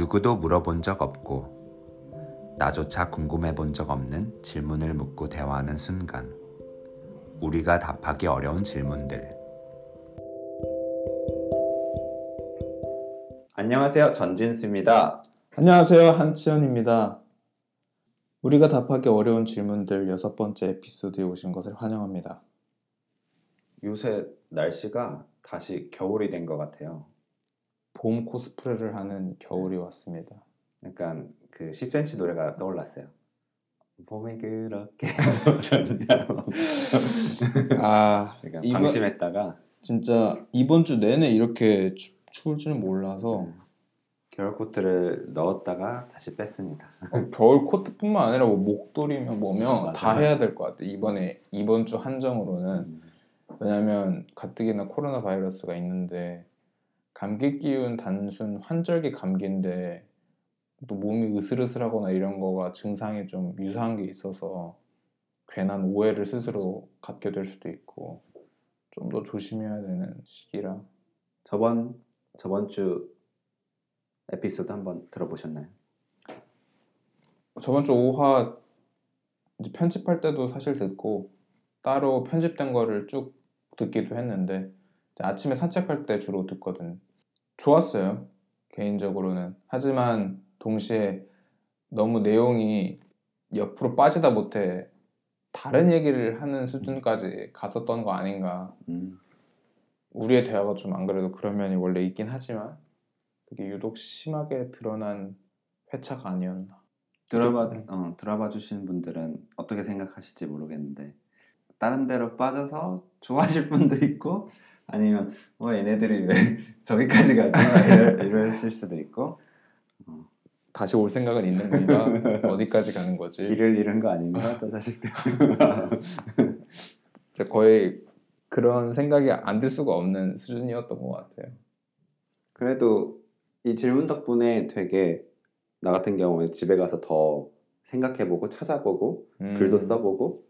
누구도 물어본 적 없고 나조차 궁금해 본 적 없는 질문을 묻고 대화하는 순간 우리가 답하기 어려운 질문들 안녕하세요 전진수입니다 안녕하세요. 한치현입니다. 우리가 답하기 어려운 질문들 여섯 번째 에피소드에 오신 것을 환영합니다. 요새 날씨가 다시 겨울이 된 것 같아요 봄 코스프레를 하는 겨울이 왔습니다. 약간 그 10cm 노래가 떠올랐어요 봄이 그렇게 아, 그러니까 이번- 방심했다가 진짜 이번 주 내내 이렇게 추, 추울 줄은 몰라서 겨울 코트를 넣었다가 다시 뺐습니다. 어, 겨울 코트뿐만 아니라 뭐 목도리며 뭐며 맞아요. 다 해야 될 것 같아. 이번에 이번 주 한정으로는 왜냐하면 가뜩이나 코로나 바이러스가 있는데 감기 기운 단순 환절기 감기인데 또 몸이 으슬으슬하거나 이런 거가 증상이 좀 유사한 게 있어서 괜한 오해를 스스로 갖게 될 수도 있고 좀 더 조심해야 되는 시기라 저번 저번 주 에피소드 한번 들어보셨나요? 저번 주 5화 이제 편집할 때도 사실 듣고 따로 편집된 거를 쭉 듣기도 했는데 아침에 산책할 때 주로 듣거든. 좋았어요. 개인적으로는. 하지만 동시에 너무 내용이 옆으로 빠지다 못해 다른 얘기를 하는 수준까지 갔었던 거 아닌가. 음, 우리의 대화가 좀 안 그래도 그런 면이 원래 있긴 하지만 그게 유독 심하게 드러난 회차가 아니었나. 들어봐 네. 어, 들어봐 주시는 분들은 어떻게 생각하실지 모르겠는데 다른 데로 빠져서 좋아하실 분도 있고 아니면 뭐 얘네들이 왜 저기까지 가지 이러, 이러실 수도 있고 다시 올 생각은 있는 건가? 어디까지 가는 거지? 길을 잃은 거 아닌가 저 자식들 거의 그런 생각이 안 들 수가 없는 수준이었던 것 같아요. 그래도 이 질문 덕분에 되게 나 같은 경우에 집에 가서 더 생각해보고 찾아보고 음, 글도 써보고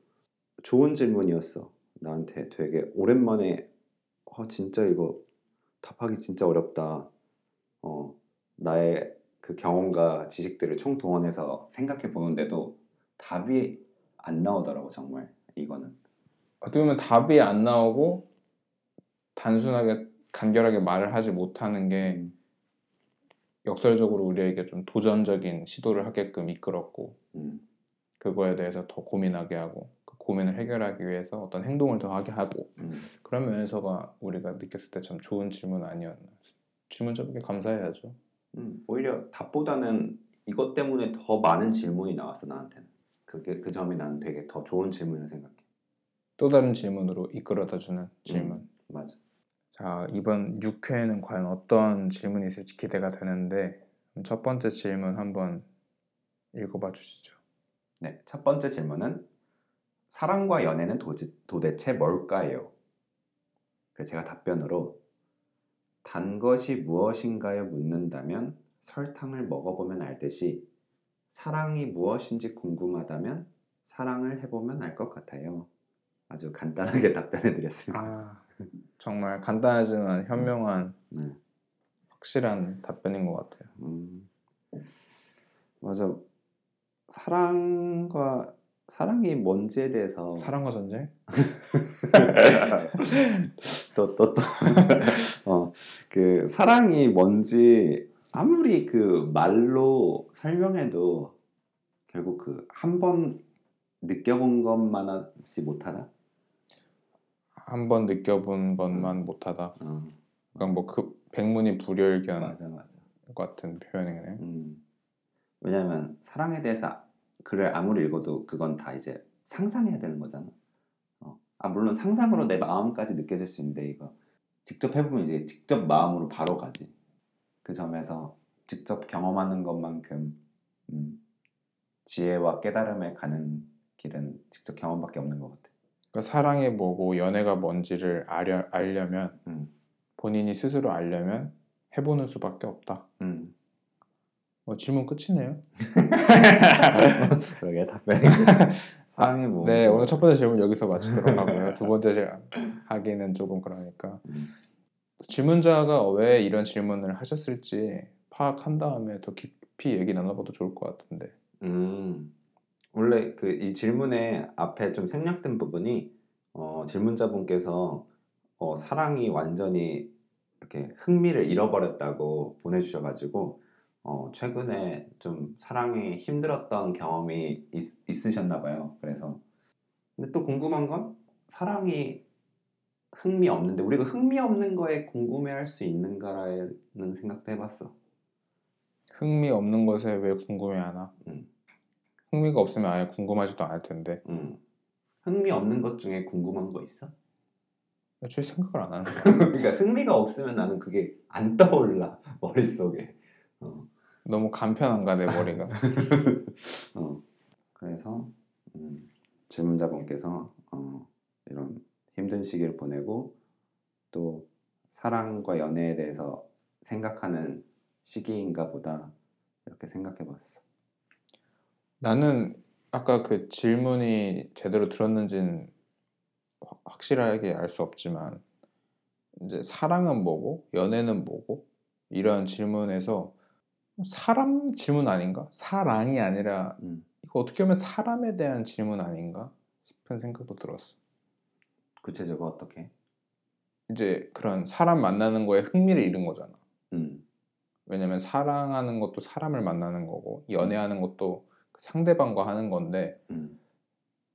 좋은 질문이었어. 나한테 되게 오랜만에 어, 진짜 이거 답하기 진짜 어렵다. 어, 나의 그 경험과 지식들을 총동원해서 생각해 보는데도 답이 안 나오더라고 정말 이거는. 어떻게 보면 답이 안 나오고 단순하게 간결하게 말을 하지 못하는 게 역설적으로 우리에게 좀 도전적인 시도를 하게끔 이끌었고 음, 그거에 대해서 더 고민하게 하고 그 고민을 해결하기 위해서 어떤 행동을 더 하게 하고 음. 그런 면에서가 우리가 느꼈을 때 참 좋은 질문 아니었나 질문 저에게 감사해야죠. 음, 오히려 답보다는 이것 때문에 더 많은 질문이 나왔어 나한테는. 그게 그 점이 나는 되게 더 좋은 질문을 생각해. 또 다른 질문으로 이끌어다 주는 질문. 음, 맞아. 자, 이번 6회에는 과연 어떤 질문이 있을지 기대가 되는데 첫 번째 질문 한번 읽어봐 주시죠. 네, 첫 번째 질문은 사랑과 연애는 도지, 도대체 뭘까요? 그래서 제가 답변으로 단 것이 무엇인가요? 묻는다면 설탕을 먹어보면 알듯이 사랑이 무엇인지 궁금하다면 사랑을 해보면 알 것 같아요. 아주 간단하게 답변해 드렸습니다. 아, 정말 간단하지만 현명한 네. 확실한 답변인 것 같아요. 음, 맞아. 사랑과 사랑이 뭔지에 대해서 사랑과 전쟁? 또 또또어그 사랑이 뭔지 아무리 그 말로 설명해도 결국 그 한 번 느껴본 것만 하지 못하나? 한번 느껴본 것만 못하다. 어, 그러니까 뭐그 백문이 불여일견 맞아 맞아. 같은 표현이네. 음. 왜냐면 사랑에 대해서 글을 아무리 읽어도 그건 다 이제 상상해야 되는 거잖아. 어. 아 물론 상상으로 내 마음까지 느껴질 수 있는데 이거 직접 해보면 이제 직접 마음으로 바로 가지. 그 점에서 직접 경험하는 것만큼 음, 지혜와 깨달음에 가는 길은 직접 경험밖에 없는 것 같아. 그러니까 사랑이 뭐고 연애가 뭔지를 알려, 알려면 음. 본인이 스스로 알려면 해보는 수밖에 없다. 음. 어, 질문 끝이네요. 그러게 답변이 사랑이 뭐. 네, 오늘 첫 번째 질문 여기서 마치도록 하고요. 두 번째 하기는 조금 그러니까 음. 질문자가 왜 이런 질문을 하셨을지 파악한 다음에 더 깊이 얘기 나눠봐도 좋을 것 같은데. 음, 원래 그 이 질문의 앞에 좀 생략된 부분이 어, 질문자분께서 어, 사랑이 완전히 이렇게 흥미를 잃어버렸다고 보내주셔가지고 어, 최근에 좀 사랑이 힘들었던 경험이 있, 있으셨나 봐요. 그래서 근데 또 궁금한 건 사랑이 흥미 없는데 우리가 흥미 없는 거에 궁금해할 수 있는가라는 생각도 해봤어. 흥미 없는 것에 왜 궁금해하나? 음. 흥미가 없으면 아예 궁금하지도 않을 텐데. 음. 흥미 없는 것 중에 궁금한 거 있어? 애초에 생각을 안 하는 거야. 그러니까 흥미가 없으면 나는 그게 안 떠올라 머릿속에. 어. 너무 간편한가 내 머리가. 어. 그래서 음, 질문자분께서 어, 이런 힘든 시기를 보내고 또 사랑과 연애에 대해서 생각하는 시기인가 보다 이렇게 생각해봤어. 나는 아까 그 질문이 제대로 들었는지는 확- 확실하게 알 수 없지만 이제 사랑은 뭐고 연애는 뭐고 이런 질문에서 사람 질문 아닌가? 사랑이 아니라 음. 이거 어떻게 보면 사람에 대한 질문 아닌가 싶은 생각도 들었어. 구체적으로 어떻게? 이제 그런 사람 만나는 거에 흥미를 잃은 거잖아. 음. 왜냐면 사랑하는 것도 사람을 만나는 거고 연애하는 것도 그 상대방과 하는 건데 음.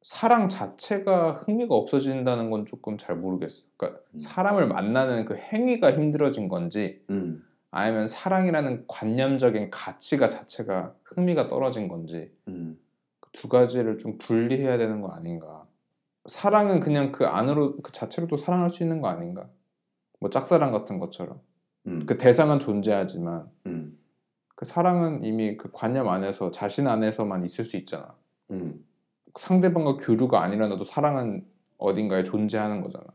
사랑 자체가 흥미가 없어진다는 건 조금 잘 모르겠어. 그러니까 음. 사람을 만나는 그 행위가 힘들어진 건지 음. 아니면 사랑이라는 관념적인 가치가 자체가 흥미가 떨어진 건지 음. 그두 가지를 좀 분리해야 되는 거 아닌가. 사랑은 그냥 그 안으로 그 자체로도 사랑할 수 있는 거 아닌가. 뭐 짝사랑 같은 것처럼 음. 그 대상은 존재하지만 음. 그 사랑은 이미 그 관념 안에서 자신 안에서만 있을 수 있잖아. 음. 상대방과 교류가 아니라도 사랑은 어딘가에 존재하는 거잖아.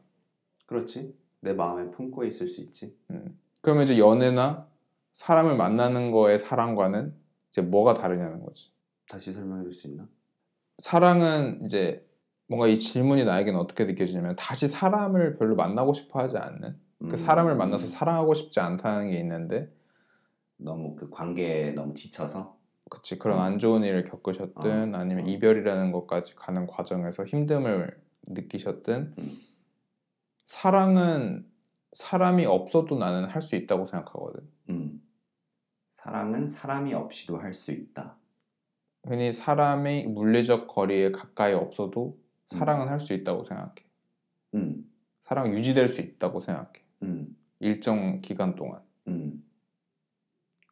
그렇지. 내 마음에 품고 있을 수 있지. 그러면 이제 연애나 사람을 만나는 거의 사랑과는 이제 뭐가 다르냐는 거지. 다시 설명해 줄 수 있나? 사랑은 이제 뭔가 이 질문이 나에게는 어떻게 느껴지냐면 다시 사람을 별로 만나고 싶어 하지 않는 그 음. 사람을 만나서 사랑하고 싶지 않다는 게 있는데 너무 그 관계에 너무 지쳐서 그치 그런 음. 안 좋은 일을 겪으셨든 어, 아니면 어. 이별이라는 것까지 가는 과정에서 힘듦을 느끼셨든 음. 사랑은 사람이 없어도 나는 할 수 있다고 생각하거든. 음. 사랑은 사람이 없이도 할 수 있다. 흔히 사람이 물리적 거리에 가까이 없어도 사랑은 할수 있다고 생각해. 음. 사랑 유지될 수 있다고 생각해. 음. 일정 기간 동안. 음.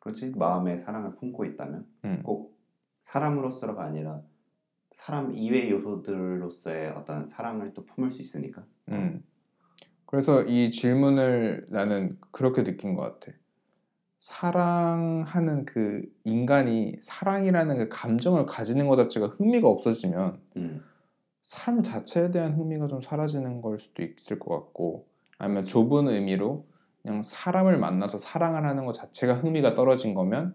그렇지. 마음에 사랑을 품고 있다면 음. 꼭 사람으로서가 아니라 사람 이외의 요소들로서의 어떤 사랑을 또 품을 수 있으니까. 음. 그래서 이 질문을 나는 그렇게 느낀 것 같아. 사랑하는 그 인간이 사랑이라는 그 감정을 가지는 것 자체가 흥미가 없어지면 음. 삶 자체에 대한 흥미가 좀 사라지는 걸 수도 있을 것 같고 아니면 좁은 의미로 그냥 사람을 만나서 사랑을 하는 것 자체가 흥미가 떨어진 거면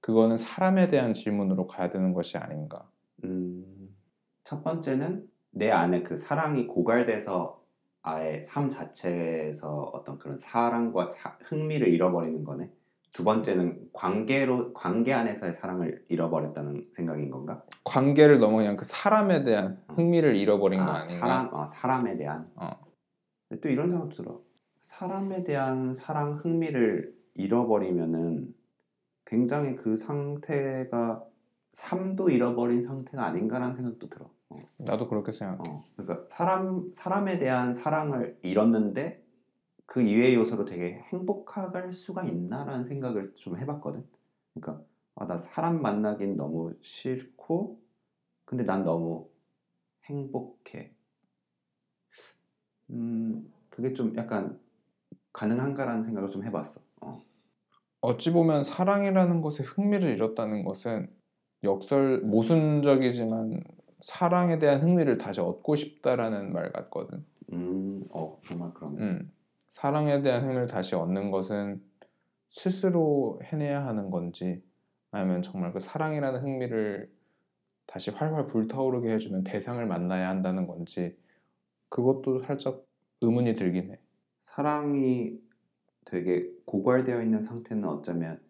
그거는 사람에 대한 질문으로 가야 되는 것이 아닌가. 음. 첫 번째는 내 안에 그 사랑이 고갈돼서 아예 삶 자체에서 어떤 그런 사랑과 사- 흥미를 잃어버리는 거네. 두 번째는 관계로 관계 안에서의 사랑을 잃어버렸다는 생각인 건가? 관계를 넘어 그냥 그 사람에 대한 흥미를 잃어버린 거 아, 아닌가? 사람, 아, 사람에 대한. 어. 또 이런 생각도 들어. 사람에 대한 사랑, 흥미를 잃어버리면은 굉장히 그 상태가 삶도 잃어버린 상태가 아닌가라는 생각도 들어. 어, 나도 그렇게 생각해. 어. 그러니까 사람 사람에 대한 사랑을 잃었는데 그 이외의 요소로 되게 행복할 수가 있나라는 생각을 좀 해봤거든. 그러니까 아, 나 사람 만나긴 너무 싫고, 근데 난 너무 행복해. 음, 그게 좀 약간 가능한가라는 생각을 좀 해봤어. 어. 어찌 보면 사랑이라는 것에 흥미를 잃었다는 것은 역설 모순적이지만 사랑에 대한 흥미를 다시 얻고 싶다라는 말 같거든. 음, 어, 정말 그러네. 음, 사랑에 대한 흥미를 다시 얻는 것은 스스로 해내야 하는 건지 아니면 정말 그 사랑이라는 흥미를 다시 활활 불타오르게 해주는 대상을 만나야 한다는 건지 그것도 살짝 의문이 들긴 해. 사랑이 되게 고갈되어 있는 상태는 어쩌면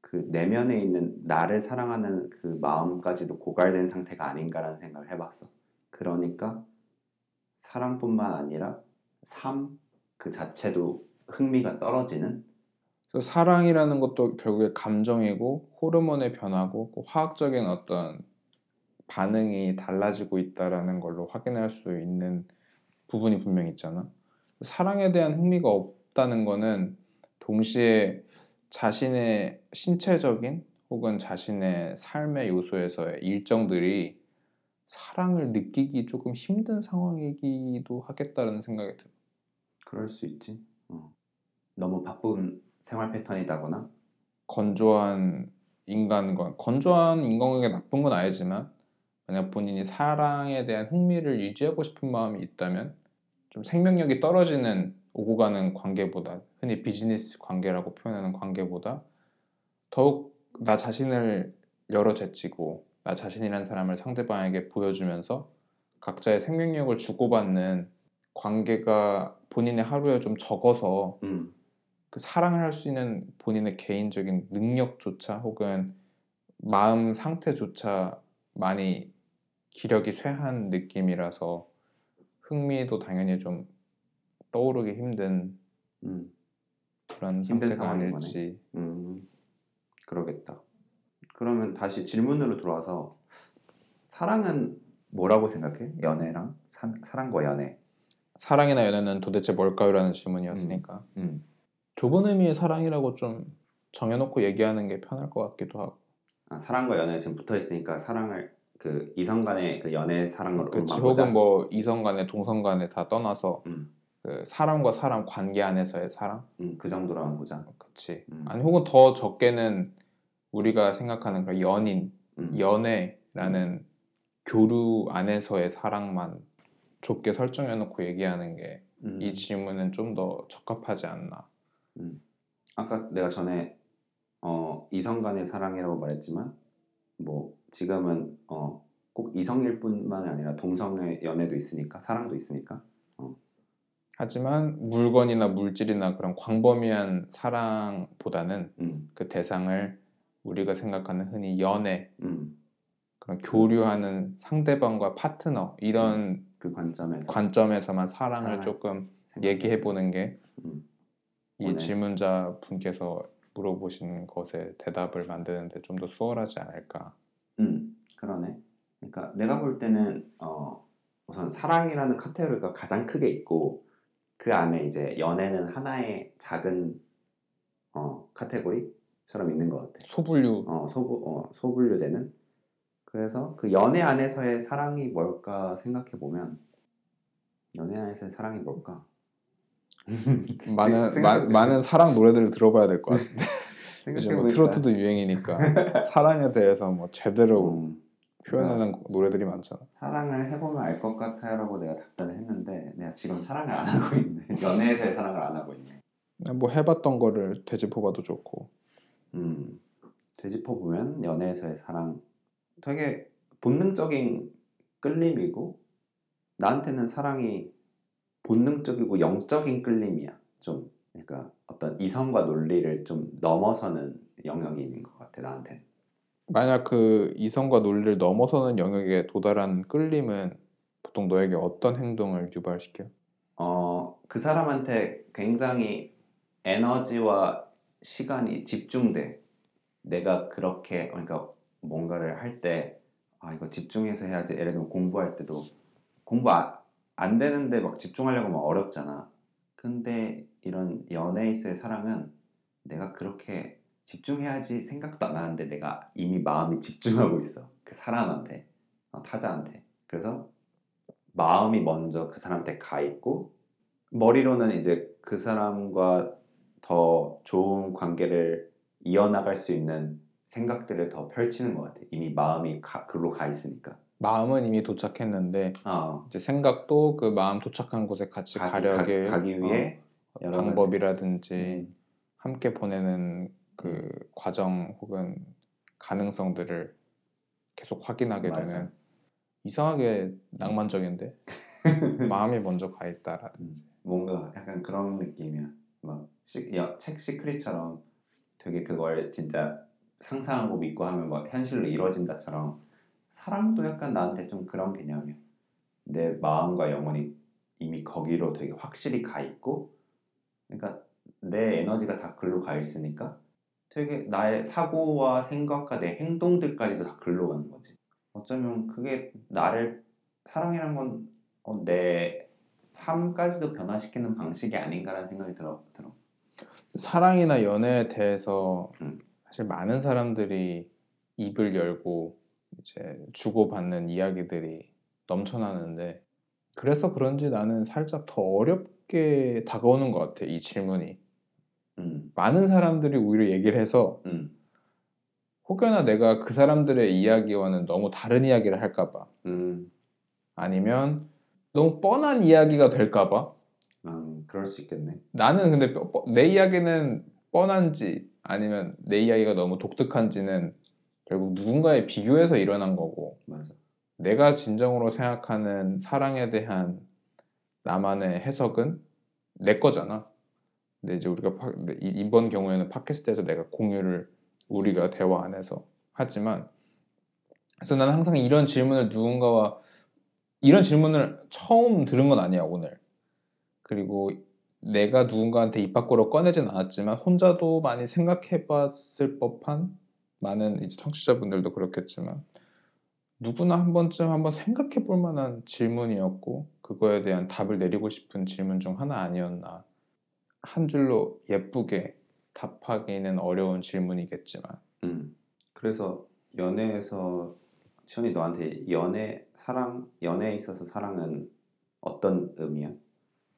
그 내면에 있는 나를 사랑하는 그 마음까지도 고갈된 상태가 아닌가라는 생각을 해봤어. 그러니까 사랑뿐만 아니라 삶 그 자체도 흥미가 떨어지는 그래서 사랑이라는 것도 결국에 감정이고 호르몬의 변화고 그 화학적인 어떤 반응이 달라지고 있다라는 걸로 확인할 수 있는 부분이 분명히 있잖아. 사랑에 대한 흥미가 없다는 거는 동시에 자신의 신체적인 혹은 자신의 삶의 요소에서의 일정들이 사랑을 느끼기 조금 힘든 상황이기도 하겠다는 생각이 들어. 그럴 수 있지. 어. 너무 바쁜 생활 패턴이다거나 건조한 인간관, 건조한 인간관계 나쁜 건 아니지만 만약 본인이 사랑에 대한 흥미를 유지하고 싶은 마음이 있다면 좀 생명력이 떨어지는 오고 가는 관계보다 흔히 비즈니스 관계라고 표현하는 관계보다 더욱 나 자신을 열어 제치고 나 자신이라는 사람을 상대방에게 보여주면서 각자의 생명력을 주고받는 관계가 본인의 하루에 좀 적어서 음, 그 사랑을 할 수 있는 본인의 개인적인 능력조차 혹은 마음 상태조차 많이 기력이 쇠한 느낌이라서 흥미도 당연히 좀 떠오르기 힘든 음, 그런 힘든 상태가 아닐지 음, 그러겠다. 그러면 다시 질문으로 돌아와서 사랑은 뭐라고 생각해? 연애랑 사, 사랑과 연애. 사랑이나 연애는 도대체 뭘까요?라는 질문이었으니까 음, 좁은 의미의 사랑이라고 좀 정해놓고 얘기하는 게 편할 것 같기도 하고 아, 사랑과 연애 지금 붙어 있으니까 사랑을 그 이성 간의 그 연애 사랑으로만 그치 보자. 혹은 뭐 이성 간에 동성 간에 다 떠나서 음, 그 사람과 사람 관계 안에서의 사랑 음, 그 정도로만 보자. 그치 음, 아니 혹은 더 적게는 우리가 생각하는 그런 연인, 음, 연애라는 교류 안에서의 사랑만 좁게 설정해놓고 얘기하는 게이 음. 질문은 좀 더 적합하지 않나. 음. 아까 내가 전에 어, 이성 간의 사랑이라고 말했지만 뭐 지금은 어, 꼭 이성일 뿐만 아니라 동성의 연애도 있으니까 사랑도 있으니까 하지만 물건이나 물질이나 그런 광범위한 사랑보다는 음, 그 대상을 우리가 생각하는 흔히 연애, 음, 그런 교류하는 상대방과 파트너 이런 그 관점에서. 관점에서만 사랑을 조금 얘기해 보는 게 음, 이. 질문자 분께서 물어보신 것에 대답을 만드는데 좀 더 수월하지 않을까. 음, 그러네. 그러니까 내가 볼 때는 어, 우선 사랑이라는 카테고리가 가장 크게 있고 그 안에 이제 연애는 하나의 작은 어, 카테고리처럼 있는 것 같아. 소분류 어, 소부, 어, 소분류되는. 그래서 그 연애 안에서의 사랑이 뭘까 생각해 보면 연애 안에서의 사랑이 뭘까? 많은 마- 많은 사랑 노래들을 들어봐야 될 것 같은데 요즘 뭐 트로트도 유행이니까 사랑에 대해서 뭐 제대로 음, 표현하는 노래들이 많잖아. 사랑을 해보면 알 것 같아요라고 내가 답변을 했는데 내가 지금 사랑을 안 하고 있네. 연애에서의 사랑을 안 하고 있네. 뭐 해봤던 거를 되짚어봐도 좋고. 음, 되짚어 보면 연애에서의 사랑 되게 본능적인 끌림이고 나한테는 사랑이 본능적이고 영적인 끌림이야. 좀 그러니까 어떤 이성과 논리를 좀 넘어서는 있는 것 같아 나한테는. 만약 그 이성과 논리를 넘어서는 영역에 도달한 끌림은 보통 너에게 어떤 행동을 유발시켜? 어, 그 사람한테 굉장히 에너지와 시간이 집중돼. 내가 그렇게 그러니까 뭔가를 할 때 아 이거 집중해서 해야지. 예를 들면 공부할 때도 공부 아, 안 되는데 막 집중하려고 하면 어렵잖아. 근데 이런 연애에 있을 사랑은 내가 그렇게 집중해야지 생각도 안 하는데 내가 이미 마음이 집중하고 있어. 그 사람한테, 어, 타자한테. 그래서 마음이 먼저 그 사람한테 가 있고 머리로는 이제 그 사람과 더 좋은 관계를 이어나갈 수 있는 생각들을 더 펼치는 것 같아. 이미 마음이 가, 그로 가 있으니까. 마음은 이미 도착했는데 어, 이제 생각도 그 마음 도착한 곳에 같이 가, 가려길 가, 기 위해 어, 방법이라든지 음, 함께 보내는 그 과정 혹은 가능성들을 계속 확인하게 맞아. 되는 이상하게 낭만적인데 마음이 먼저 가 있다라든지 음, 뭔가 약간 그런 느낌이야. 막 시, 여, 책 시크릿처럼 되게 그걸 진짜 상상하고 믿고 하면 뭐 현실로 이루어진다처럼 사랑도 약간 나한테 좀 그런 개념이야. 내 마음과 영혼이 이미 거기로 되게 확실히 가 있고, 그러니까 내 에너지가 다 글로 가 있으니까 되게 나의 사고와 생각과 내 행동들까지도 다 글로 가는 거지. 어쩌면 그게 나를 사랑이란 건 어, 내 삶까지도 변화시키는 방식이 아닌가라는 생각이 들어. 들어. 사랑이나 연애에 대해서 음. 사실 많은 사람들이 입을 열고 이제 주고받는 이야기들이 넘쳐나는데 그래서 그런지 나는 살짝 더 어렵게 다가오는 것 같아 이 질문이 음, 많은 사람들이 오히려 얘기를 해서 음, 혹여나 내가 그 사람들의 이야기와는 너무 다른 이야기를 할까봐 음, 아니면 너무 뻔한 이야기가 될까봐 음, 그럴 수 있겠네. 나는 근데 뼈- 뻐- 내 이야기는 뻔한지 아니면 내 이야기가 너무 독특한지는 결국 누군가에 비교해서 일어난 거고 맞아. 내가 진정으로 생각하는 사랑에 대한 나만의 해석은 내 거잖아. 근데 이제 우리가 파- 이번 경우에는 팟캐스트에서 내가 공유를 우리가 대화 안에서 하지만 그래서 나는 항상 이런 질문을 누군가와 이런 질문을 처음 들은 건 아니야 오늘. 그리고 내가 누군가한테 입 밖으로 꺼내진 않았지만 혼자도 많이 생각해봤을 법한 많은 이제 청취자분들도 그렇겠지만 누구나 한 번쯤 한번 생각해 볼 만한 질문이었고 그거에 대한 답을 내리고 싶은 질문 중 하나 아니었나 한 줄로 예쁘게 답하기는 어려운 질문이겠지만 음. 그래서 연애에서 시원이 너한테 연애 사랑 연애에 있어서 사랑은 어떤 의미야?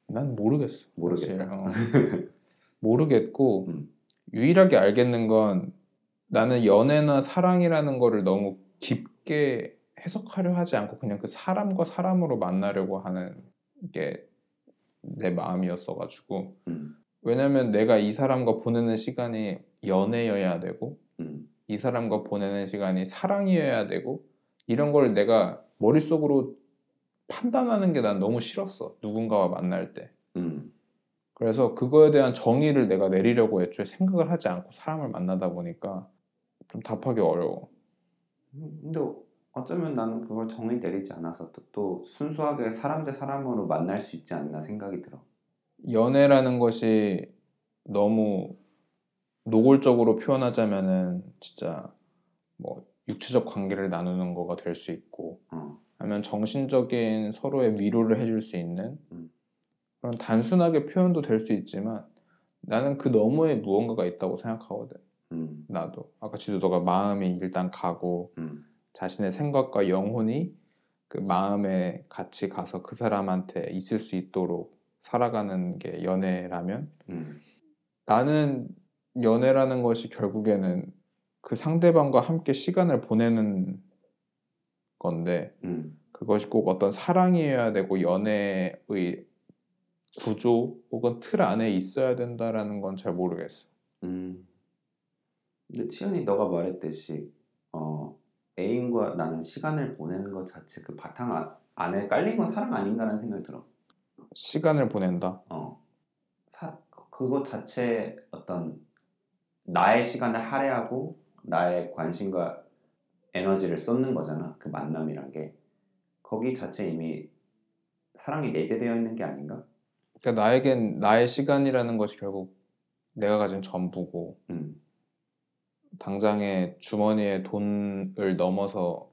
난 모르겠어 모르겠다. 어. 모르겠고 음. 유일하게 알겠는 건 나는 연애나 사랑이라는 거를 너무 깊게 해석하려 하지 않고 그냥 그 사람과 사람으로 만나려고 하는 게 내 마음이었어가지고 음. 왜냐면 내가 이 사람과 보내는 시간이 연애여야 되고 음. 이 사람과 보내는 시간이 사랑이어야 되고 이런 걸 내가 머릿속으로 판단하는 게 난 너무 싫었어 누군가와 만날 때 음. 그래서 그거에 대한 정의를 내가 내리려고 애초에 생각을 하지 않고 사람을 만나다 보니까 좀 답하기 어려워. 음, 근데 어쩌면 나는 그걸 정의 내리지 않아서 또, 또 순수하게 사람 대 사람으로 만날 수 있지 않나 생각이 들어. 연애라는 것이 너무 노골적으로 표현하자면은 진짜 뭐 육체적 관계를 나누는 거가 될 수 있고 어. 아니면 정신적인 서로의 위로를 해줄 수 있는 음. 그런 단순하게 표현도 될 수 있지만 나는 그 너머에 무언가가 있다고 생각하거든. 음. 나도 아까 지도 너가 마음이 일단 가고 음. 자신의 생각과 영혼이 그 마음에 같이 가서 그 사람한테 있을 수 있도록 살아가는 게 연애라면 음. 나는 연애라는 것이 결국에는 그 상대방과 함께 시간을 보내는 건데 음. 그것이 꼭 어떤 사랑이어야 되고 연애의 구조 혹은 틀 안에 있어야 된다라는 건 잘 모르겠어. 음. 근데 치현이 너가 말했듯이 어, 애인과 나는 시간을 보내는 것 자체 그 바탕 안- 안에 깔린 건 사랑 아닌가라는 생각이 들어. 시간을 보낸다. 어. 사, 그것 자체 어떤 나의 시간을 할애하고 나의 관심과 에너지를 쏟는 거잖아. 그 만남이란 게. 거기 자체 이미 사랑이 내재되어 있는 게 아닌가? 그러니까 나에겐 나의 시간이라는 것이 결국 내가 가진 전부고 음. 당장의 주머니에 돈을 넘어서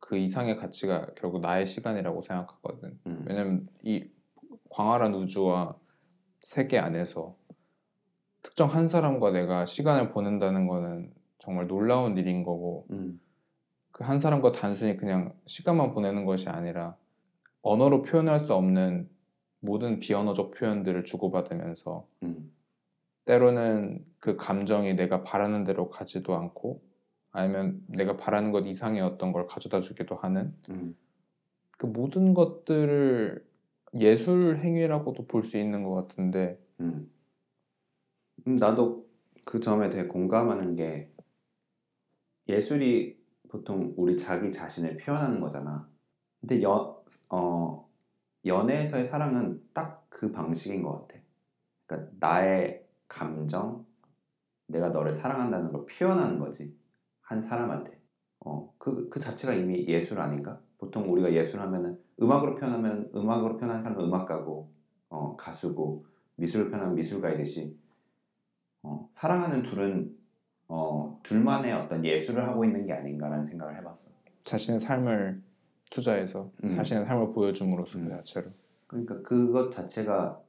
그 이상의 가치가 결국 나의 시간이라고 생각하거든. 음. 왜냐면 이 광활한 우주와 세계 안에서 특정 한 사람과 내가 시간을 보낸다는 거는 정말 놀라운 일인 거고 음. 그한 사람과 단순히 그냥 시간만 보내는 것이 아니라 언어로 표현할 수 없는 모든 비언어적 표현들을 주고받으면서 음. 때로는 그 감정이 내가 바라는 대로 가지도 않고 아니면 내가 바라는 것 이상의 어떤 걸 가져다 주기도 하는 음. 그 모든 것들을 예술 행위라고도 볼 수 있는 것 같은데 음. 음, 나도 그 점에 되게 공감하는 게 예술이 보통 우리 자기 자신을 표현하는 거잖아. 근데 연, 어, 연애에서의 사랑은 딱 그 방식인 것 같아. 그러니까 나의 감정, 내가 너를 사랑한다는 걸 표현하는 거지. 한 사람한테 어, 그, 그 자체가 이미 예술 아닌가? 보통 우리가 예술하면은 음악으로 표현하면 음악으로 표현하는 사람은 음악가고 어, 가수고 미술을 표현하면 미술가이듯이 어, 사랑하는 둘은 어, 둘만의 어떤 예술을 하고 있는 게 아닌가라는 생각을 해봤어. 자신의 삶을 투자해서 음. 자신의 삶을 보여줌으로써 음. 그 자체로 그러니까 그것 자체가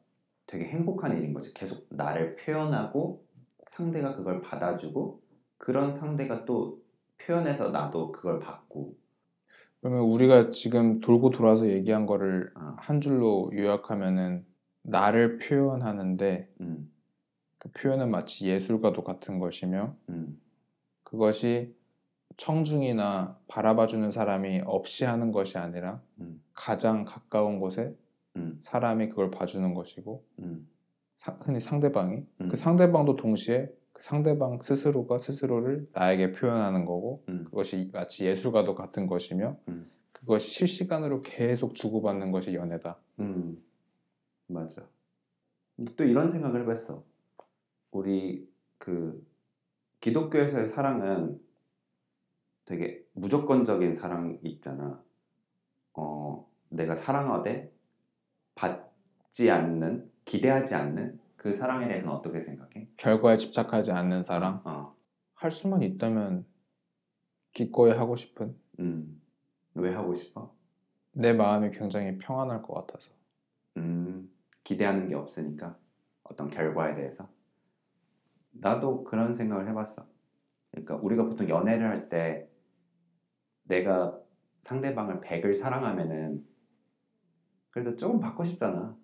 되게 행복한 일인 거지. 계속 나를 표현하고 상대가 그걸 받아주고 그런 상대가 또 표현해서 나도 그걸 받고. 그러면 우리가 지금 돌고 돌아서 얘기한 거를 어, 한 줄로 요약하면은 나를 표현하는데 음, 그 표현은 마치 예술과도 같은 것이며 음, 그것이 청중이나 바라봐주는 사람이 없이 하는 것이 아니라 음, 가장 가까운 곳에 음, 사람이 그걸 봐주는 것이고 음, 사- 흔히 상대방이 음. 그 상대방도 동시에 그 상대방 스스로가 스스로를 나에게 표현하는 거고 음. 그것이 마치 예술과도 같은 것이며 음. 그것이 실시간으로 계속 주고받는 것이 연애다. 음, 맞아. 또 이런 생각을 해봤어. 우리 그 기독교에서의 사랑은 되게 무조건적인 사랑이 있잖아. 어, 내가 사랑하되 받지 않는, 기대하지 않는 그 사랑에 대해서는 어떻게 생각해? 결과에 집착하지 않는 사랑? 어, 할 수만 있다면 기꺼이 하고 싶은. 음, 왜 하고 싶어? 내 마음이 굉장히 평안할 것 같아서. 음, 기대하는 게 없으니까? 어떤 결과에 대해서? 나도 그런 생각을 해봤어. 그러니까 우리가 보통 연애를 할 때 내가 상대방을 100을 사랑하면은 그래도 조금 받고 싶잖아.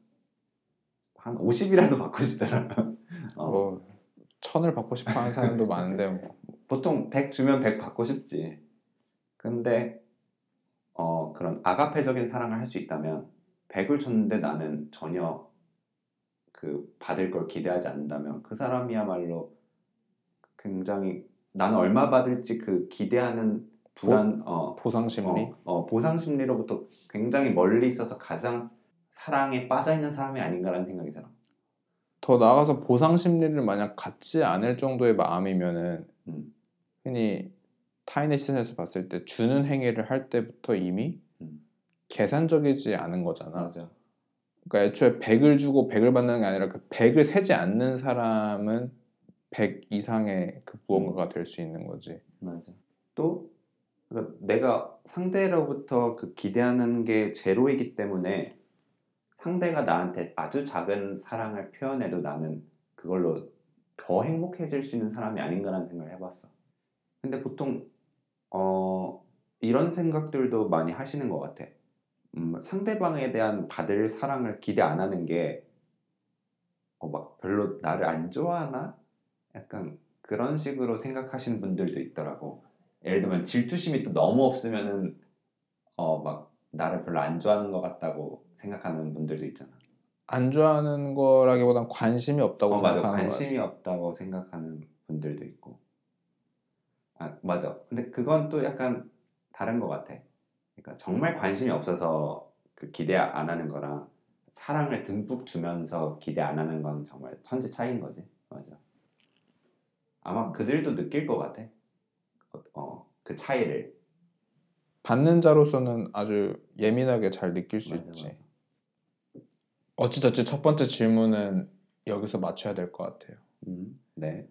한 50이라도 받고 싶잖아. 어, 뭐 천을 받고 싶어 하는 사람도 많은데 뭐 보통 100 주면 100 받고 싶지. 근데 어, 그런 아가페적인 사랑을 할 수 있다면 100을 줬는데 나는 전혀 그 받을 걸 기대하지 않는다면 그 사람이야말로 굉장히 나는 얼마 받을지 그 기대하는 불안 어, 보상 심리 어, 어, 보상 심리로부터 굉장히 멀리 있어서 가장 사랑에 빠져 있는 사람이 아닌가라는 생각이 들어. 더 나아가서 보상 심리를 만약 갖지 않을 정도의 마음이면은 음. 흔히 타인의 시선에서 봤을 때 주는 행위를 할 때부터 이미 음. 계산적이지 않은 거잖아. 맞아. 그러니까 애초에 100을 주고 100을 받는 게 아니라 그 100을 세지 않는 사람은 100 이상의 그 무언가가 될 수 있는 거지. 맞아. 또 그러니까 내가 상대로부터 그 기대하는 게 제로이기 때문에 상대가 나한테 아주 작은 사랑을 표현해도 나는 그걸로 더 행복해질 수 있는 사람이 아닌가라는 생각을 해봤어. 근데 보통 어, 이런 생각들도 많이 하시는 것 같아. 음, 상대방에 대한 받을 사랑을 기대 안 하는 게 어, 막 별로 나를 안 좋아하나? 약간 그런 식으로 생각하시는 분들도 있더라고. 예를 들면 질투심이 또 너무 없으면은 어 막 나를 별로 안 좋아하는 것 같다고 생각하는 분들도 있잖아. 안 좋아하는 거라기보단 관심이 없다고 어 맞아 생각하는 거야. 관심이 없다고 생각하는 분들도 있고. 아 맞아. 근데 그건 또 약간 다른 것 같아. 그러니까 정말 관심이 없어서 그 기대 안 하는 거랑 사랑을 듬뿍 주면서 기대 안 하는 건 정말 천지 차이인 거지. 맞아. 아마 그들도 느낄 것 같아. 어, 그 차이를. 받는 자로서는 아주 예민하게 잘 느낄 수 맞아, 있지. 맞아. 어찌저찌 첫 번째 질문은 여기서 맞춰야 될 것 같아요. 음, 네.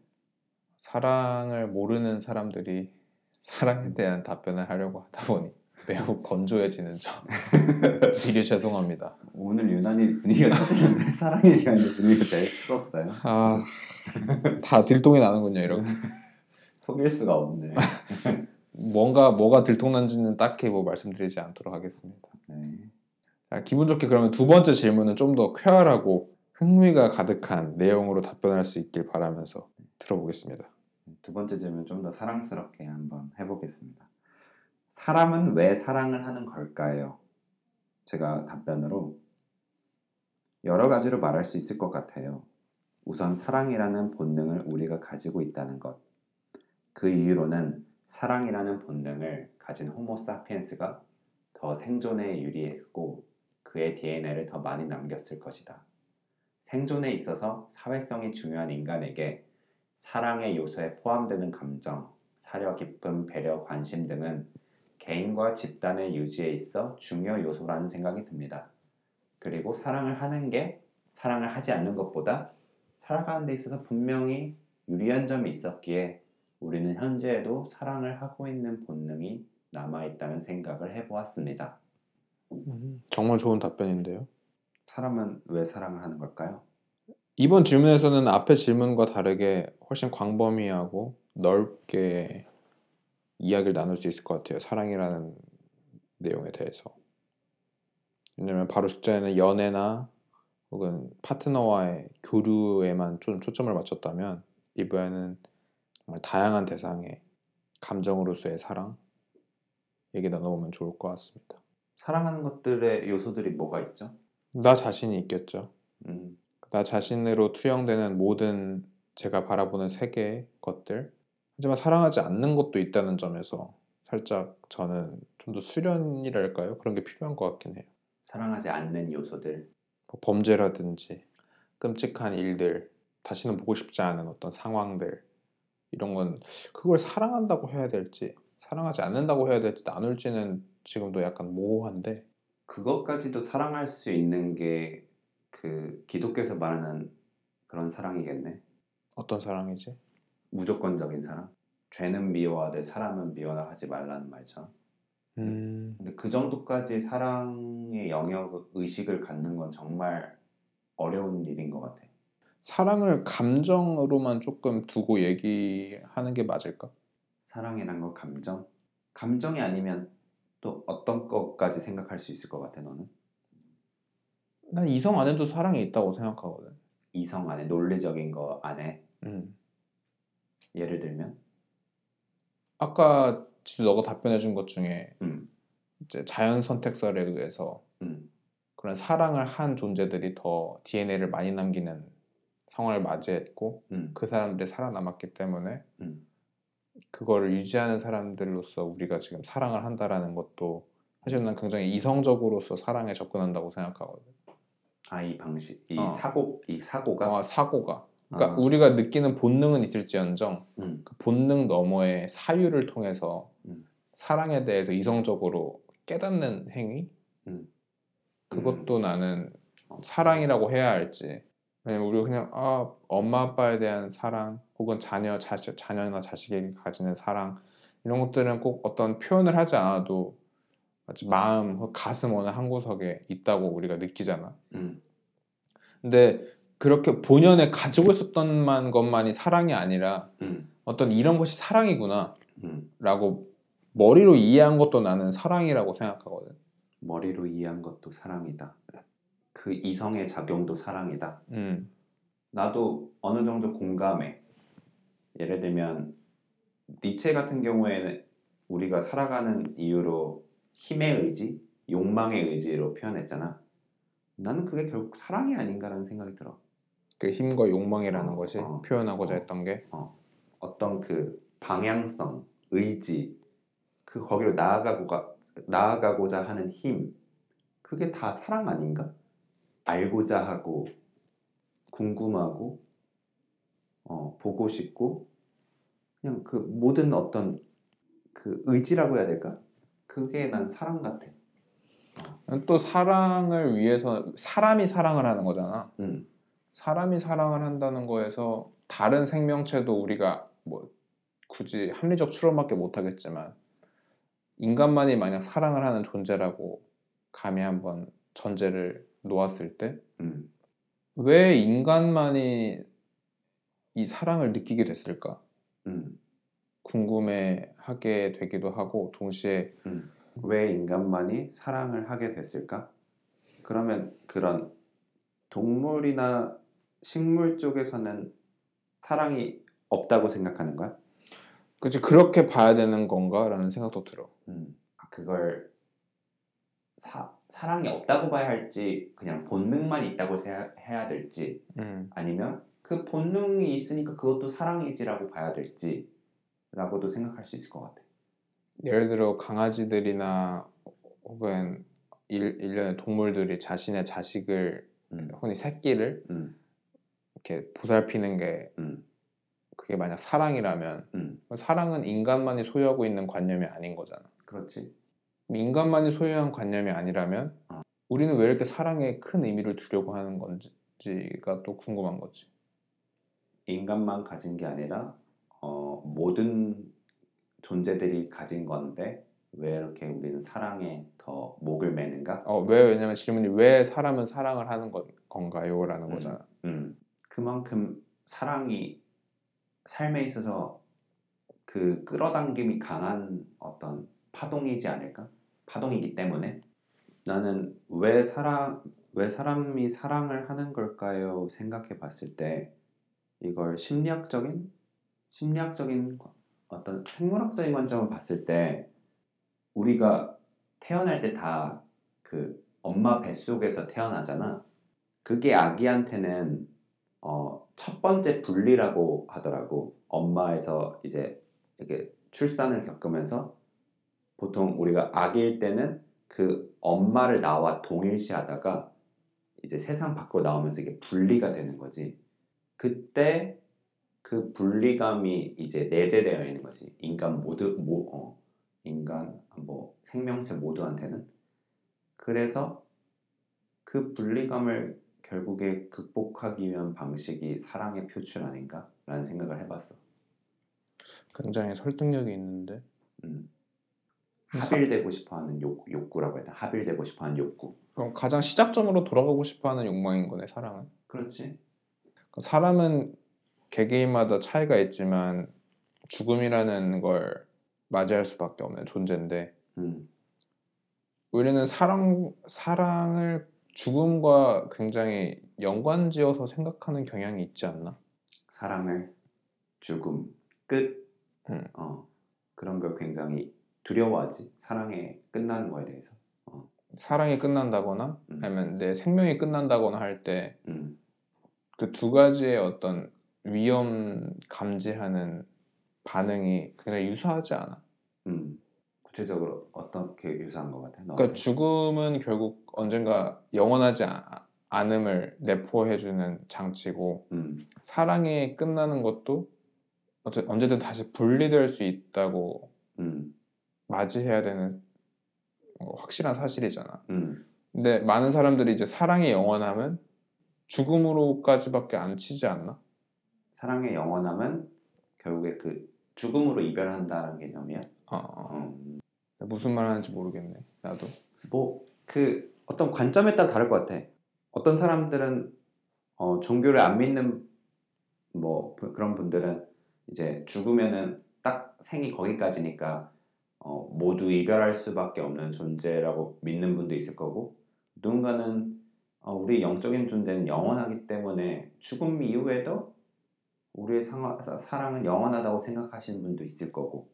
사랑을 모르는 사람들이 사랑에 대한 답변을 하려고 하다 보니 매우 건조해지는 점 미리 죄송합니다. 오늘 유난히 분위기가 터지는데 사랑에 대한 분위기가 제일 터졌어요. 아, 다 들통이 나는군요. 이렇게 속일 수가 없네. 뭔가 뭐가 들통난지는 딱히 뭐 말씀드리지 않도록 하겠습니다. 네. 자, 기분 좋게 그러면 두 번째 질문은 좀 더 쾌활하고 흥미가 가득한 내용으로 답변할 수 있길 바라면서 들어보겠습니다. 두 번째 질문 좀 더 사랑스럽게 한번 해보겠습니다. 사람은 왜 사랑을 하는 걸까요? 제가 답변으로 여러 가지로 말할 수 있을 것 같아요. 우선 사랑이라는 본능을 우리가 가지고 있다는 것. 그 이유로는 사랑이라는 본능을 가진 호모 사피엔스가 더 생존에 유리했고 그의 DNA를 더 많이 남겼을 것이다. 생존에 있어서 사회성이 중요한 인간에게 사랑의 요소에 포함되는 감정, 사려, 기쁨, 배려, 관심 등은 개인과 집단의 유지에 있어 중요 요소라는 생각이 듭니다. 그리고 사랑을 하는 게 사랑을 하지 않는 것보다 살아가는 데 있어서 분명히 유리한 점이 있었기에 우리는 현재에도 사랑을 하고 있는 본능이 남아있다는 생각을 해보았습니다. 정말 좋은 답변인데요. 사람은 왜 사랑을 하는 걸까요? 이번 질문에서는 앞의 질문과 다르게 훨씬 광범위하고 넓게 이야기를 나눌 수 있을 것 같아요. 사랑이라는 내용에 대해서. 왜냐면 바로 직전에는 연애나 혹은 파트너와의 교류에만 좀 초점을 맞췄다면 이번에는 정말 다양한 대상의 감정으로서의 사랑 얘기 나눠보면 좋을 것 같습니다. 사랑하는 것들의 요소들이 뭐가 있죠? 나 자신이 있겠죠. 음, 나 자신으로 투영되는 모든 제가 바라보는 세계의 것들 하지만 사랑하지 않는 것도 있다는 점에서 살짝 저는 좀 더 수련이랄까요? 그런 게 필요한 것 같긴 해요. 사랑하지 않는 요소들. 뭐 범죄라든지 끔찍한 일들, 다시는 보고 싶지 않은 어떤 상황들 이런 건 그걸 사랑한다고 해야 될지 사랑하지 않는다고 해야 될지 나눌지는 지금도 약간 모호한데 그것까지도 사랑할 수 있는 게 그 기독교에서 말하는 그런 사랑이겠네. 어떤 사랑이지? 무조건적인 사랑. 죄는 미워하되 사람은 미워하지 말라는 말처럼. 음, 근데 그 정도까지 사랑의 영역 의식을 갖는 건 정말 어려운 일인 것 같아. 사랑을 감정으로만 조금 두고 얘기하는 게 맞을까? 사랑이란 건 감정. 감정이 아니면 또 어떤 것까지 생각할 수 있을 것 같아 너는? 난 이성 안에도 사랑이 있다고 생각하거든. 이성 안에 논리적인 거 안에 음. 예를 들면, 아까 너가 답변해 준 것 중에 음, 이제 자연 선택설에 의해서 음, 그런 사랑을 한 존재들이 더 DNA를 많이 남기는 상황을 맞이했고 음, 그 사람들이 살아남았기 때문에 음. 그거를 유지하는 사람들로서 우리가 지금 사랑을 한다라는 것도 사실 난 굉장히 이성적으로서 사랑에 접근한다고 생각하거든. 아이 방식, 이 어. 사고, 이 사고가. 아, 사고가. 그러니까 아, 우리가 느끼는 본능은 있을지언정 음, 그 본능 너머의 사유를 통해서 음. 사랑에 대해서 이성적으로 깨닫는 행위 음. 그것도 나는 어. 사랑이라고 해야 할지 왜냐면 우리가 그냥 아 엄마 아빠에 대한 사랑 혹은 자녀 자, 자녀나 자식에게 가지는 사랑 이런 것들은 꼭 어떤 표현을 하지 않아도 마치 마음 가슴 어느 한 구석에 있다고 우리가 느끼잖아 음, 근데 그렇게 본연에 가지고 있었던 것만이 사랑이 아니라 음, 어떤 이런 것이 사랑이구나 음. 라고 머리로 이해한 것도 나는 사랑이라고 생각하거든. 머리로 이해한 것도 사랑이다. 그 이성의 작용도 사랑이다. 음, 나도 어느 정도 공감해. 예를 들면 니체 같은 경우에는 우리가 살아가는 이유로 힘의 의지, 욕망의 의지로 표현했잖아. 나는 그게 결국 사랑이 아닌가라는 생각이 들어. 그 힘과 욕망이라는 어, 것이 어, 표현하고자 어. 했던 게 어떤 그 방향성, 의지, 그 거기로 나아가고가 나아가고자 하는 힘, 그게 다 사랑 아닌가? 알고자 하고 궁금하고 어, 보고 싶고 그냥 그 모든 어떤 그 의지라고 해야 될까? 그게 난 사랑 같아. 또 사랑을 위해서 사람이 사랑을 하는 거잖아. 음, 사람이 사랑을 한다는 거에서 다른 생명체도 우리가 뭐 굳이 합리적 추론밖에 못 하겠지만 인간만이 만약 사랑을 하는 존재라고 감히 한번 전제를 놓았을 때왜 음, 인간만이 이 사랑을 느끼게 됐을까? 음, 궁금해하게 되기도 하고 동시에 음. 왜 인간만이 사랑을 하게 됐을까? 그러면 그런 동물이나 식물 쪽에서는 사랑이 없다고 생각하는 거야? 그치 그렇게 봐야 되는 건가라는 생각도 들어. 음, 그걸 사, 사랑이 없다고 봐야 할지 그냥 본능만 있다고 세- 해야 될지 음. 아니면 그 본능이 있으니까 그것도 사랑이지라고 봐야 될지 라고도 생각할 수 있을 것 같아. 예를 들어 강아지들이나 혹은 일, 일련의 동물들이 자신의 자식을 음, 흔히 새끼를 음, 이렇게 보살피는 게 음, 그게 만약 사랑이라면 음, 사랑은 인간만이 소유하고 있는 관념이 아닌 거잖아. 그렇지. 인간만이 소유한 관념이 아니라면 어. 우리는 왜 이렇게 사랑에 큰 의미를 두려고 하는 건지가 또 궁금한 거지. 인간만 가진 게 아니라 어, 모든 존재들이 가진 건데 왜 이렇게 우리는 사랑에 더 목을 매는가? 어, 왜 왜냐면 질문이 왜 사람은 사랑을 하는 건, 건가요?라는 음. 거잖아. 음, 그만큼 사랑이 삶에 있어서 그 끌어당김이 강한 어떤 파동이지 않을까? 파동이기 때문에 나는 왜 사랑 왜 사람이 사랑을 하는 걸까요? 생각해 봤을 때 이걸 심리학적인 심리학적인 어떤 생물학적인 관점을 봤을 때 우리가 태어날 때 다 그 엄마 뱃속에서 태어나잖아. 그게 아기한테는 어, 첫 번째 분리라고 하더라고. 엄마에서 이제 이렇게 출산을 겪으면서 보통 우리가 아기일 때는 그 엄마를 나와 동일시하다가 이제 세상 밖으로 나오면서 이게 분리가 되는 거지. 그때 그 분리감이 이제 내재되어 있는 거지. 인간 모두 모 어, 인간 뭐 생명체 모두한테는 그래서 그 분리감을 결국에 극복하기 위한 방식이 사랑의 표출 아닌가라는 생각을 해봤어. 굉장히 설득력이 있는데 음. 합일되고 싶어하는 욕, 욕구라고 해야 되나? 합일되고 싶어하는 욕구. 그럼 가장 시작점으로 돌아가고 싶어하는 욕망인 거네 사랑은. 그렇지. 사람은 개개인마다 차이가 있지만 죽음이라는 걸 맞이할 수밖에 없는 존재인데 음. 우리는 사랑 사랑을 죽음과 굉장히 연관지어서 생각하는 경향이 있지 않나? 사랑을 죽음 끝. 음. 어 그런 걸 굉장히 두려워하지. 사랑에 끝나는 거에 대해서. 사랑이 끝난다거나 음. 아니면 내 생명이 끝난다거나 할 때그 음. 두 가지의 어떤 위험 감지하는 반응이 굉장히 유사하지 않아? 음. 구체적으로 어떻게 유사한 것 같아? 그러니까? 죽음은 결국 언젠가 영원하지 아- 않음을 내포해주는 장치고 음. 사랑이 끝나는 것도 언제든 다시 분리될 수 있다고 음. 맞이해야 되는 어, 확실한 사실이잖아. 음. 근데 많은 사람들이 이제 사랑의 영원함은 죽음으로까지밖에 안 치지 않나? 사랑의 영원함은 결국에 그 죽음으로 이별한다는 개념이야. 어, 어. 음. 무슨 말 하는지 모르겠네. 나도. 뭐 그 어떤 관점에 따라 다를 것 같아. 어떤 사람들은 어, 종교를 안 믿는 뭐 그- 그런 분들은 이제 죽으면은 딱 생이 거기까지니까 어, 모두 이별할 수밖에 없는 존재라고 믿는 분도 있을 거고 누군가는 어, 우리 영적인 존재는 영원하기 때문에 죽음 이후에도 우리의 상하, 사- 사랑은 영원하다고 생각하시는 분도 있을 거고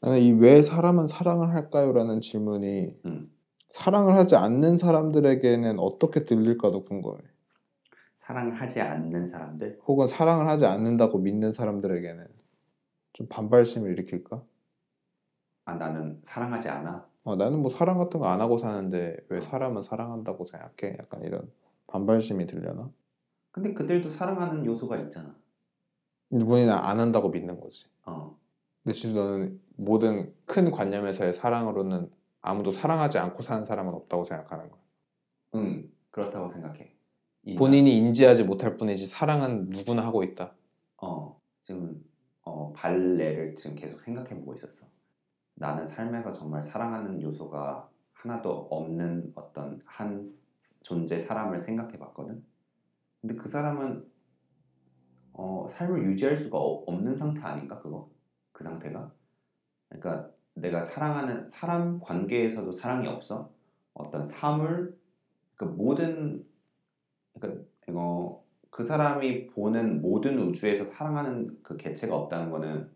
나는 이 왜 사람은 사랑을 할까요?라는 질문이 음. 사랑을 하지 않는 사람들에게는 어떻게 들릴까도 궁금해. 사랑을 하지 않는 사람들 혹은 사랑을 하지 않는다고 믿는 사람들에게는 좀 반발심을 일으킬까? 아 나는 사랑하지 않아 어, 나는 뭐 사랑 같은 거 안 하고 사는데 왜 사람은 사랑한다고 생각해? 약간 이런 반발심이 들려나? 근데 그들도 사랑하는 요소가 있잖아. 근데 본인은 안 한다고 믿는 거지. 어, 근데 진짜 너는 모든 큰 관념에서의 사랑으로는 아무도 사랑하지 않고 사는 사람은 없다고 생각하는 거야. 응, 그렇다고 생각해. 이 본인이 인지하지 못할 뿐이지 사랑은 누구나 하고 있다. 나- 어, 지금 어, 발레를 지금 계속 생각해 보고 있었어. 나는 삶에서 정말 사랑하는 요소가 하나도 없는 어떤 한 존재 사람을 생각해 봤거든. 근데 그 사람은 어, 삶을 유지할 수가 어- 없는 상태 아닌가 그거? 그 상태가? 그러니까 내가 사랑하는 사람 관계에서도 사랑이 없어. 어떤 사물 그 모든 그러니까 이거 그 사람이 보는 모든 우주에서 사랑하는 그 개체가 없다는 거는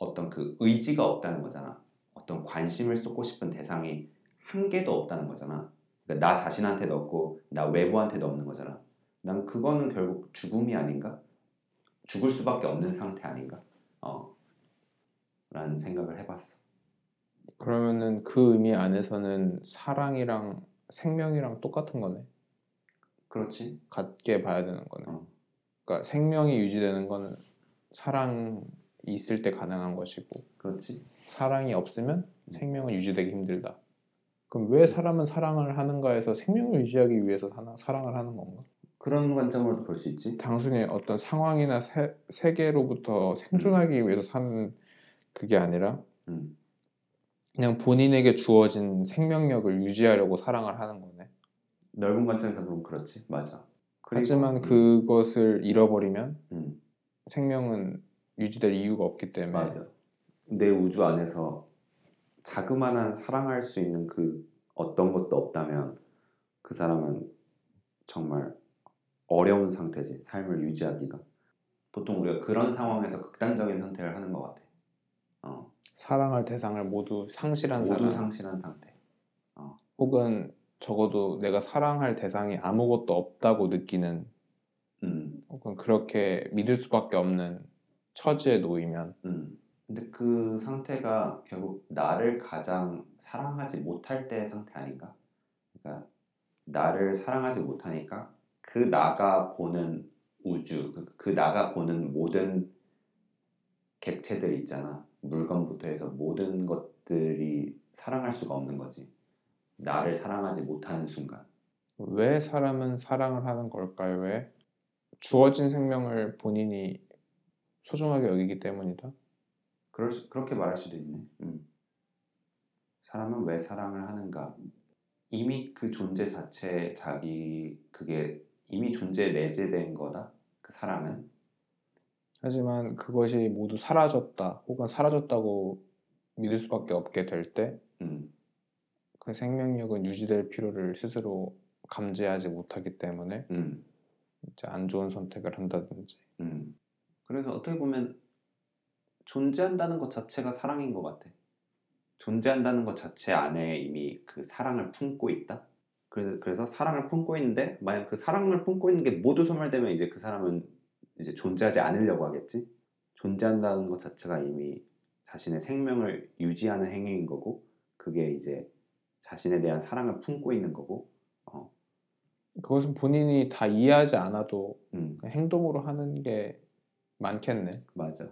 어떤 그 의지가 없다는 거잖아. 어떤 관심을 쏟고 싶은 대상이 한 개도 없다는 거잖아. 그러니까 나 자신한테도 없고 나 외부한테도 없는 거잖아. 난 그거는 결국 죽음이 아닌가? 죽을 수밖에 없는 상태 아닌가? 어. 라는 생각을 해봤어. 그러면은 그 의미 안에서는 사랑이랑 생명이랑 똑같은 거네. 그렇지? 같게 봐야 되는 거네. 어. 그러니까 생명이 유지되는 거는 사랑이 있을 때 가능한 것이고 그렇지. 사랑이 없으면 음. 생명은 유지되기 힘들다. 그럼 왜 사람은 사랑을 하는가에서 생명을 유지하기 위해서 사랑을 하는 건가? 그런 관점으로도 볼 수 있지. 단순히 어떤 상황이나 세, 세계로부터 생존하기 위해서 사는 그게 아니라 음. 그냥 본인에게 주어진 생명력을 유지하려고 사랑을 하는 거네. 넓은 관점에서 보면 그렇지. 맞아. 하지만 음, 그것을 잃어버리면 음, 생명은 유지될 이유가 없기 때문에 맞아. 내 우주 안에서 자그마한 사랑할 수 있는 그 어떤 것도 없다면 그 사람은 정말 어려운 상태지. 삶을 유지하기가. 보통 우리가 그런 상황에서 극단적인 선택을 하는 것 같아. 어, 사랑할 대상을 모두 상실한 모두 사람 상실한 상태. 혹은 적어도 내가 사랑할 대상이 아무것도 없다고 느끼는 음, 혹은 그렇게 믿을 수밖에 없는 처지에 놓이면 음. 근데 그 상태가 결국 나를 가장 사랑하지 못할 때의 상태 아닌가? 그러니까 나를 사랑하지 못하니까 그 나가 보는 우주, 그- 그 나가 보는 모든 객체들이 있잖아. 물건부터 해서 모든 것들이 사랑할 수가 없는 거지. 나를 사랑하지 못하는 순간. 왜 사람은 사랑을 하는 걸까요? 왜? 주어진 생명을 본인이 소중하게 여기기 때문이다. 그럴 수- 그렇게 말할 수도 있네. 음. 사람은 왜 사랑을 하는가? 이미 그 존재 자체 자기 그게 이미 존재에 내재된 거다. 그 사랑은 하지만 그것이 모두 사라졌다 혹은 사라졌다고 믿을 수밖에 없게 될때그 음, 생명력은 유지될 필요를 스스로 감지하지 못하기 때문에 음, 이제 안 좋은 선택을 한다든지 음. 그래서 어떻게 보면 존재한다는 것 자체가 사랑인 것 같아. 존재한다는 것 자체 안에 이미 그 사랑을 품고 있다. 그래서, 그래서 사랑을 품고 있는데 만약 그 사랑을 품고 있는 게 모두 소멸되면 이제 그 사람은 이제 존재하지 않으려고 하겠지. 존재한다는 것 자체가 이미 자신의 생명을 유지하는 행위인 거고 그게 이제 자신에 대한 사랑을 품고 있는 거고. 어, 그것은 본인이 다 이해하지 않아도 음, 행동으로 하는 게 많겠네. 맞아.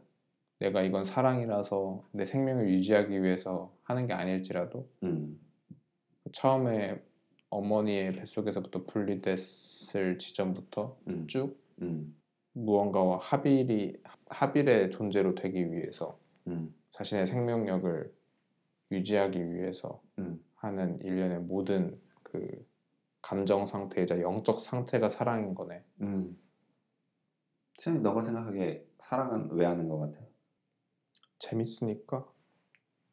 내가 이건 사랑이라서 내 생명을 유지하기 위해서 하는 게 아닐지라도 음, 처음에 어머니의 뱃속에서부터 분리됐을 지점부터 음, 쭉 음, 무언가와 합일이 합일의 존재로 되기 위해서 음, 자신의 생명력을 유지하기 위해서 음. 하는 일련의 모든 그 감정 상태이자 영적 상태가 사랑인 거네. 음. 쌤, 너가 생각하기에 사랑은 왜 하는 것 같아? 재밌으니까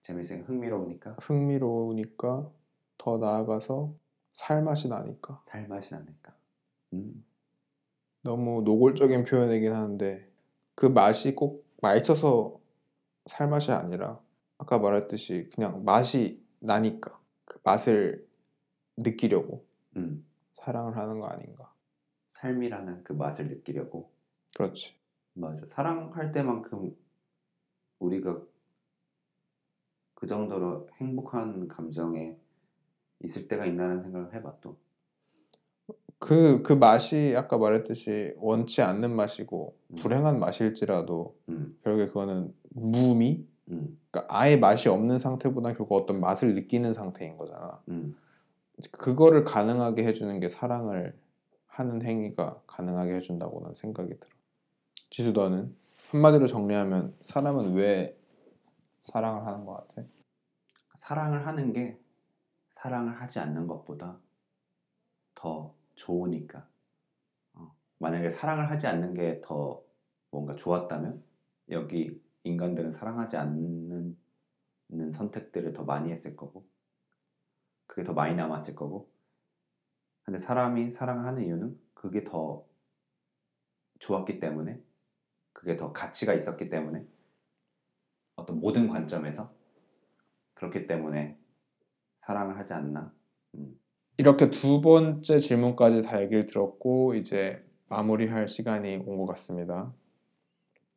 재밌으니까 흥미로우니까 흥미로우니까 더 나아가서 살맛이 나니까 살 맛이 나니까. 음. 너무 노골적인 표현이긴 하는데 그 맛이 꼭 맛있어서 살맛이 아니라 아까 말했듯이 그냥 맛이 나니까 그 맛을 느끼려고 음. 사랑을 하는 거 아닌가. 삶이라는 그 맛을 느끼려고. 그렇지. 맞아. 사랑할 때만큼 우리가 그 정도로 행복한 감정에 있을 때가 있나는 생각을 해봐 또. 그, 그 맛이 아까 말했듯이 원치 않는 맛이고 음. 불행한 맛일지라도 음. 결국에 그거는 무미? 음. 그러니까 아예 맛이 없는 상태보다 결국 어떤 맛을 느끼는 상태인 거잖아. 음. 그거를 가능하게 해주는 게 사랑을 하는 행위가 가능하게 해준다고는 생각이 들어. 지수 너는 한마디로 정리하면 사람은 왜 사랑을 하는 것 같아? 사랑을 하는 게 사랑을 하지 않는 것보다 더 좋으니까. 어, 만약에 사랑을 하지 않는 게 더 뭔가 좋았다면 여기 인간들은 사랑하지 않는 는 선택들을 더 많이 했을 거고 그게 더 많이 남았을 거고 근데 사람이 사랑을 하는 이유는 그게 더 좋았기 때문에 그게 더 가치가 있었기 때문에 어떤 모든 관점에서 그렇기 때문에 사랑을 하지 않나 음. 이렇게 두 번째 질문까지 다 얘기를 들었고 이제 마무리할 시간이 온 것 같습니다.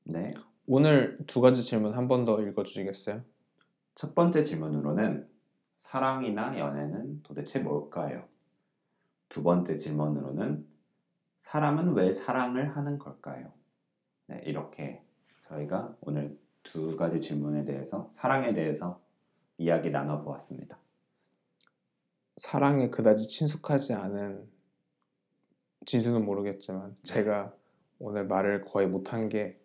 네. 오늘 두 가지 질문 한 번 더 읽어주시겠어요? 첫 번째 질문으로는 사랑이나 연애는 도대체 뭘까요? 두 번째 질문으로는 사람은 왜 사랑을 하는 걸까요? 네, 이렇게 저희가 오늘 두 가지 질문에 대해서 사랑에 대해서 이야기 나눠보았습니다. 사랑에 그다지 친숙하지 않은 진수는 모르겠지만 제가 오늘 말을 거의 못한 게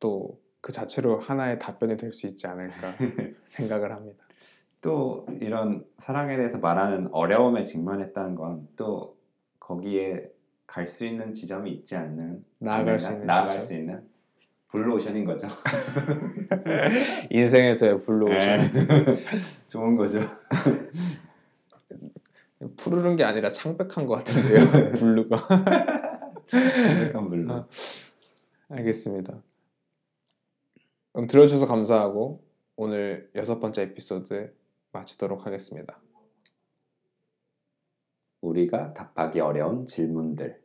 또 그 자체로 하나의 답변이 될 수 있지 않을까 생각을 합니다. 또 이런 사랑에 대해서 말하는 어려움에 직면했다는 건 또 거기에 갈 수 있는 지점이 있지 않는 나아갈 수 있는 나아갈? 수 있는 블루오션인 거죠. 인생에서의 블루오션 네. 좋은 거죠. 푸르른 게 아니라 창백한 것 같은데요 blue가 약간 blue. 아. 알겠습니다. 그럼 들어주셔서 감사하고 오늘 여섯 번째 에피소드 마치도록 하겠습니다. 우리가 답하기 어려운 질문들